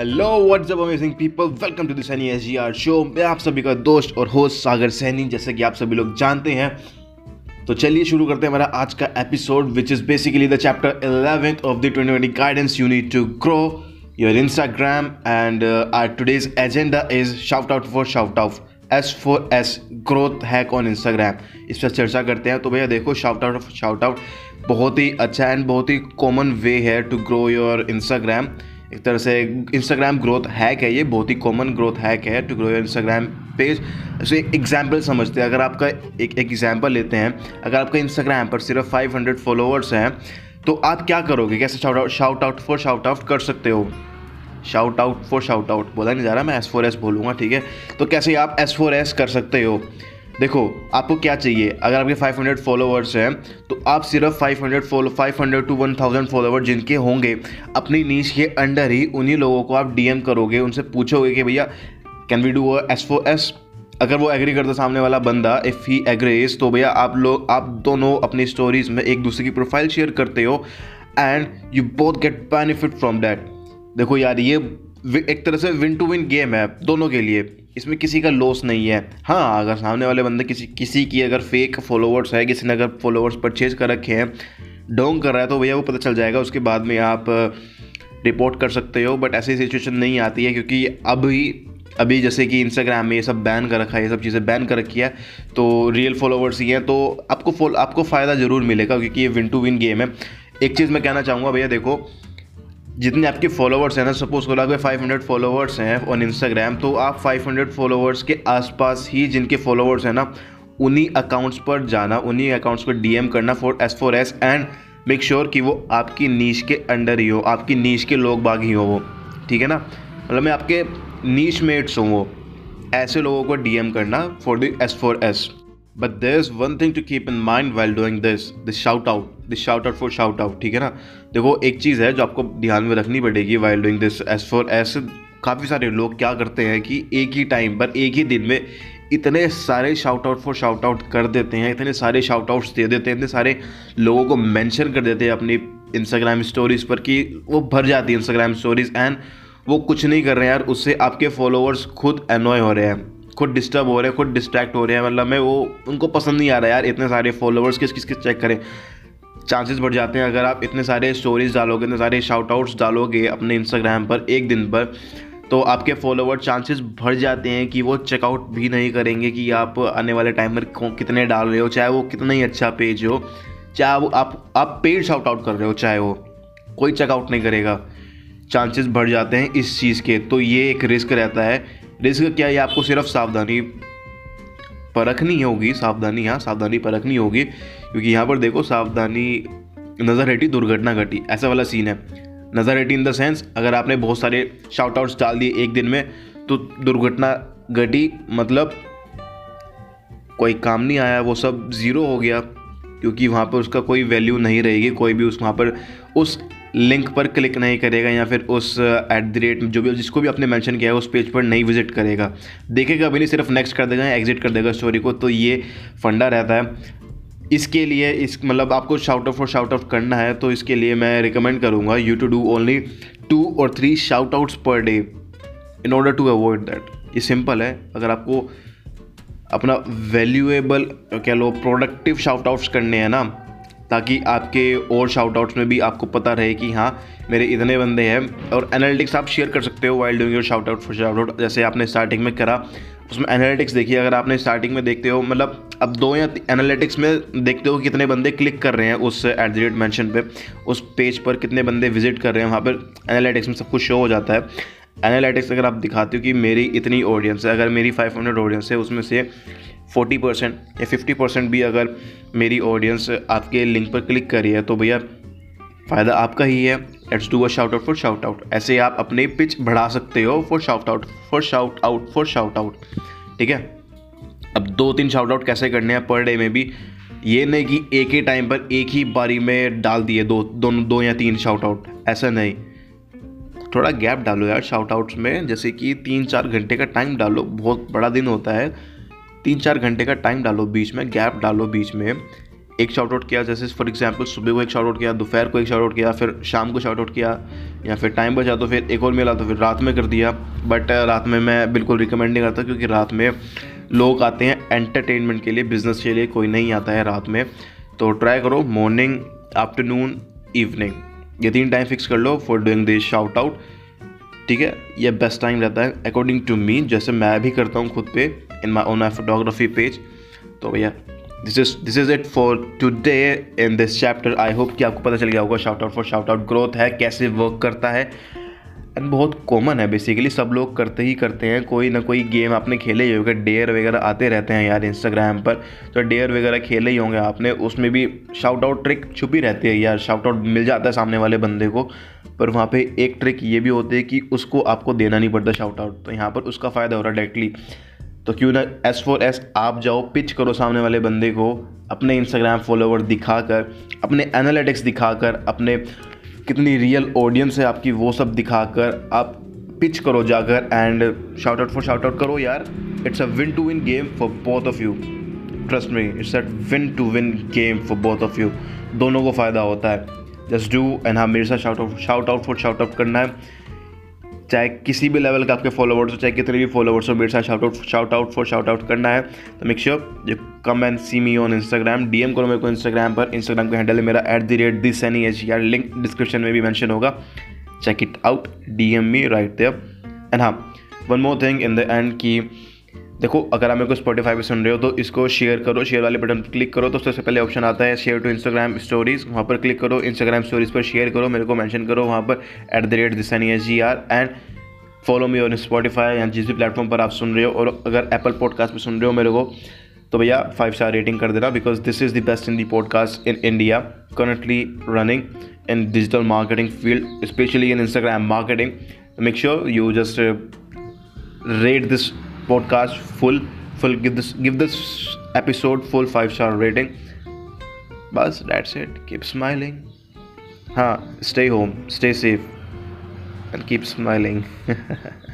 Hello what's up amazing people welcome to the Sunny S G R show मैं आप सभी का दोस्त और होस्ट सागर सैनी, जैसे कि आप सभी लोग जानते हैं। तो चलिए शुरू करते हैं हमारा आज का episode which is basically the chapter 11th of the 2020 guidance you need to grow your Instagram and our today's agenda is shout out for shout out S four S growth hack on Instagram इस पर चर्चा करते हैं। तो भैया देखो shout out shout out बहुत ही अच्छा एंड बहुत ही कॉमन वे है टू ग्रो योर इंस्टाग्राम एक तरह से इंस्टाग्राम ग्रोथ हैक है ये, बहुत ही कॉमन ग्रोथ हैक है to grow Instagram page so एक एग्ज़ाम्पल समझते हैं, अगर आपका एक एग्ज़ाम्पल लेते हैं, अगर आपका इंस्टाग्राम पर सिर्फ़ 500 फॉलोअर्स हैं तो आप क्या करोगे? कैसे shout out shout out for shout out कर सकते हो? Shout out for shout out बोला नहीं जा रहा, मैं एस फोर एस बोलूँगा, ठीक है? तो कैसे आप एस फोर एस कर सकते हो? देखो, आपको क्या चाहिए? अगर आपके 500 फॉलोअर्स हैं तो आप सिर्फ़ 500 फॉलो 500 टू 1000 फॉलोअर जिनके होंगे, अपनी नीच के अंडर ही उन्हीं लोगों को आप डीएम करोगे, उनसे पूछोगे कि भैया can we do S four अगर वो एग्री करता सामने वाला बंदा इफ़ ही एग्रीज तो भैया, आप लोग आप दोनों अपनी स्टोरीज में एक दूसरे की प्रोफ़ाइल शेयर करते हो and you both get benefit from that देखो यार, ये एक तरह से विन टू विन गेम है, दोनों के लिए। इसमें किसी का लॉस नहीं है। हाँ अगर सामने वाले बंदे किसी किसी की अगर फेक फॉलोवर्स है, किसी ने अगर फॉलोवर्स परचेज कर रखे हैं डोंग कर रहा है तो भैया वो पता चल जाएगा, उसके बाद में आप रिपोर्ट कर सकते हो बट ऐसी सिचुएशन नहीं आती है, क्योंकि अभी अभी जैसे कि इंस्टाग्राम में ये सब बैन कर रखा है, ये सब चीज़ें बैन कर रखी है तो रियल फॉलोवर्स ही हैं तो आपको फॉल आपको फ़ायदा ज़रूर मिलेगा, क्योंकि ये विन टू विन गेम है। एक चीज़ मैं कहना चाहूँगा, भैया देखो जितने आपके फॉलोवर्स हैं ना सपोज़ करो आपके 500 फॉलोवर्स हैं ऑन इंस्टाग्राम तो आप 500 फॉलोवर्स के आसपास ही जिनके फॉलोवर्स हैं ना, उन्हीं अकाउंट्स पर जाना, उन्हीं अकाउंट्स पर डीएम करना for S for S and make sure कि वो आपकी नीच के अंडर ही हो, आपकी नीच के लोग बाग ही हो वो, ठीक है ना? मतलब मैं आपके नीच मेट्स हों वो, ऐसे लोगों को डीएम करना for the S for S but there is one thing to keep in mind while doing this this shout out this shout out for shout out ठीक है ना? देखो, एक चीज़ है जो आपको ध्यान में रखनी पड़ेगी while doing this S for S काफ़ी सारे लोग क्या करते हैं कि एक ही टाइम पर एक ही दिन में इतने सारे shout out for shout out कर देते हैं, इतने सारे शाउट आउट्स दे देते हैं, इतने सारे लोगों को मेंशन कर देते हैं अपनी इंस्टाग्राम स्टोरीज़ पर कि वो भर जाती है इंस्टाग्राम स्टोरीज़ एंड वो कुछ नहीं कर रहे हैं यार, उससे आपके फॉलोअर्स खुद अनॉय हो रहे हैं। खुद डिस्टर्ब हो रहे हैं, खुद डिस्ट्रैक्ट हो रहे हैं। मतलब मैं वो, उनको पसंद नहीं आ रहा यार, इतने सारे फॉलोअर्स किस किस किस चेक करें। चांसेस बढ़ जाते हैं अगर आप इतने सारे स्टोरीज डालोगे, इतने सारे शाउट आउट्स डालोगे अपने इंस्टाग्राम पर एक दिन पर तो आपके फॉलोवर चांसेस बढ़ जाते हैं कि वो चेकआउट भी नहीं करेंगे कि आप आने वाले टाइम पर कितने डाल रहे हो, चाहे वो कितना ही अच्छा पेज हो, चाहे वो आप आप पेड शाउट आउट कर रहे हो, चाहे वो, कोई चेकआउट नहीं करेगा। चांसेस बढ़ जाते हैं इस चीज़ के तो ये एक रिस्क रहता है। रिस्क क्या है आपको सिर्फ़ सावधानी परखनी होगी सावधानी हाँ सावधानी परखनी होगी क्योंकि यहाँ पर देखो सावधानी नज़र हटी दुर्घटना घटी ऐसा वाला सीन है नज़र हटी इन द सेंस अगर आपने बहुत सारे शाउट आउट्स डाल दिए एक दिन में तो दुर्घटना घटी मतलब कोई काम नहीं आया वो सब ज़ीरो हो गया क्योंकि वहाँ पर उसका कोई वैल्यू नहीं रहेगी कोई भी उस वहाँ पर उस लिंक पर क्लिक नहीं करेगा या फिर उस एट द रेट जो भी, जिसको भी आपने मेंशन किया है, उस पेज पर नहीं विज़िट करेगा। देखेगा भी नहीं, सिर्फ़ नेक्स्ट कर देगा या एग्जिट कर देगा स्टोरी को तो ये फंडा रहता है। इसके लिए इस मतलब आपको shout out for shout out करना है तो इसके लिए मैं रिकमेंड करूँगा you to do only two और three shout outs per day in order to avoid that ये सिंपल है, अगर आपको अपना वैल्यूएबल कह लो प्रोडक्टिव शाउट आउट्स करने हैं ना ताकि आपके और शाउट आउट्स में भी आपको पता रहे कि हाँ मेरे इतने बंदे हैं और एनालिटिक्स आप शेयर कर सकते हो while doing your shout out for shout out जैसे आपने स्टार्टिंग में करा, उसमें एनालिटिक्स देखिए, अगर आपने स्टार्टिंग में देखते हो मतलब अब दो या एनालिटिक्स में देखते हो कितने बंदे क्लिक कर रहे हैं उस एट द रेट मैंशन पर उस पेज पर कितने बंदे विज़िट कर रहे हैं, वहाँ पर एनालिटिक्स में सब कुछ शो हो जाता है। एनालिटिक्स अगर आप दिखाते हो कि मेरी इतनी ऑडियंस है, अगर मेरी 500 ऑडियंस है, उसमें से 40 परसेंट या 50 परसेंट भी अगर मेरी ऑडियंस आपके लिंक पर क्लिक करी है तो भैया फ़ायदा आपका ही है। Let's do a shout out for shout out ऐसे आप अपने पिच बढ़ा सकते हो for shout out for shout out for shout out ठीक है? अब दो तीन शाउट आउट कैसे करने हैं पर डे में भी? ये नहीं कि एक ही टाइम पर एक ही बारी में डाल दिए दो दोनों दो या तीन शाउट आउट ऐसा नहीं। थोड़ा गैप डालो यार शाउट आउट्स में, जैसे कि तीन चार घंटे का टाइम डालो। बहुत बड़ा दिन होता है। तीन चार घंटे का टाइम डालो बीच में गैप डालो बीच में। एक शॉर्ट आउट किया, जैसे फॉर एग्जांपल सुबह को एक शॉर्ट आउट किया, दोपहर को एक शॉर्ट आउट किया, फिर शाम को शॉर्ट आउट किया, या फिर टाइम बचा तो फिर एक और मिला तो फिर रात में कर दिया। बट रात में मैं बिल्कुल रिकमेंड नहीं करता क्योंकि रात में लोग आते हैं एंटरटेनमेंट के लिए बिज़नेस के लिए, कोई नहीं आता है रात में। तो ट्राई करो मॉर्निंग आफ्टरनून इवनिंग ये तीन टाइम फिक्स कर लो for doing this shout out ठीक है? ये बेस्ट टाइम रहता है अकॉर्डिंग टू मी जैसे मैं भी करता हूँ खुद पे। In my own my photography page तो भैया this is this is it for today in this chapter I hope कि आपको पता चल गया होगा shout out for shout out growth है, कैसे वर्क करता है। एंड बहुत कॉमन है बेसिकली सब लोग करते ही करते हैं। कोई ना कोई गेम आपने खेले ही होगा डेयर वगैरह आते रहते हैं यार इंस्टाग्राम पर। तो डेयर वगैरह खेले ही होंगे आपने, उसमें भी शाउट आउट ट्रिक छुपी रहती है यार। शाउट आउट मिल जाता है सामने वाले बंदे को, पर वहाँ पे एक ट्रिक ये भी होती है कि उसको आपको देना नहीं पड़ता शाउट आउट तो यहाँ पर उसका फ़ायदा हो रहा है डायरेक्टली तो क्यों ना एस फोर एस आप जाओ पिच करो सामने वाले बंदे को, अपने इंस्टाग्राम फॉलोवर दिखाकर, अपने एनालिटिक्स दिखाकर, अपने कितनी रियल ऑडियंस है आपकी, वो सब दिखाकर आप पिच करो जाकर and shout out for shout out करो यार। It's a win to win game for both of you trust me it's a win to win game for both of you दोनों को फ़ायदा होता है। जस्ट डू एंड हाँ मेरे साथ shout out shout out for shout out करना है। चाहे किसी भी लेवल का आपके फॉलोवर्स हो, चाहे कितने भी फॉलोवर्स हो, मेरे साथ shout out shout out for shout out करना है। तो make sure you come and see me on Instagram D M करो मेरे को इंस्टाग्राम पर। इंस्टाग्राम का हैंडल है मेरा at the rate this any H यार। लिंक डिस्क्रिप्शन में भी मैंशन होगा। Check it out D M me right there and हाँ one more thing in the end की देखो, अगर आप मेरे को स्पॉटीफाई पे सुन रहे हो तो इसको शेयर करो शेयर वाले बटन पर क्लिक करो तो सबसे पहले ऑप्शन आता है शेयर टू इंस्टाग्राम स्टोरीज वहाँ पर क्लिक करो इंस्टाग्राम स्टोरीज पर शेयर करो, मेरे को मेंशन करो, वहाँ पर at the rate this N S G R and follow me on Spotify या जिस भी प्लेटफॉर्म पर आप सुन रहे हो, और अगर एप्पल पॉडकास्ट में सुन रहे हो मेरे को तो भैया फाइव स्टार रेटिंग कर देना because this is the best in the podcast in India currently running in digital marketing field specially in Instagram marketing make sure you just rate this podcast full full give this give this episode full 5 star rating. But that's it. Keep smiling. Huh stay home stay safe and keep smiling.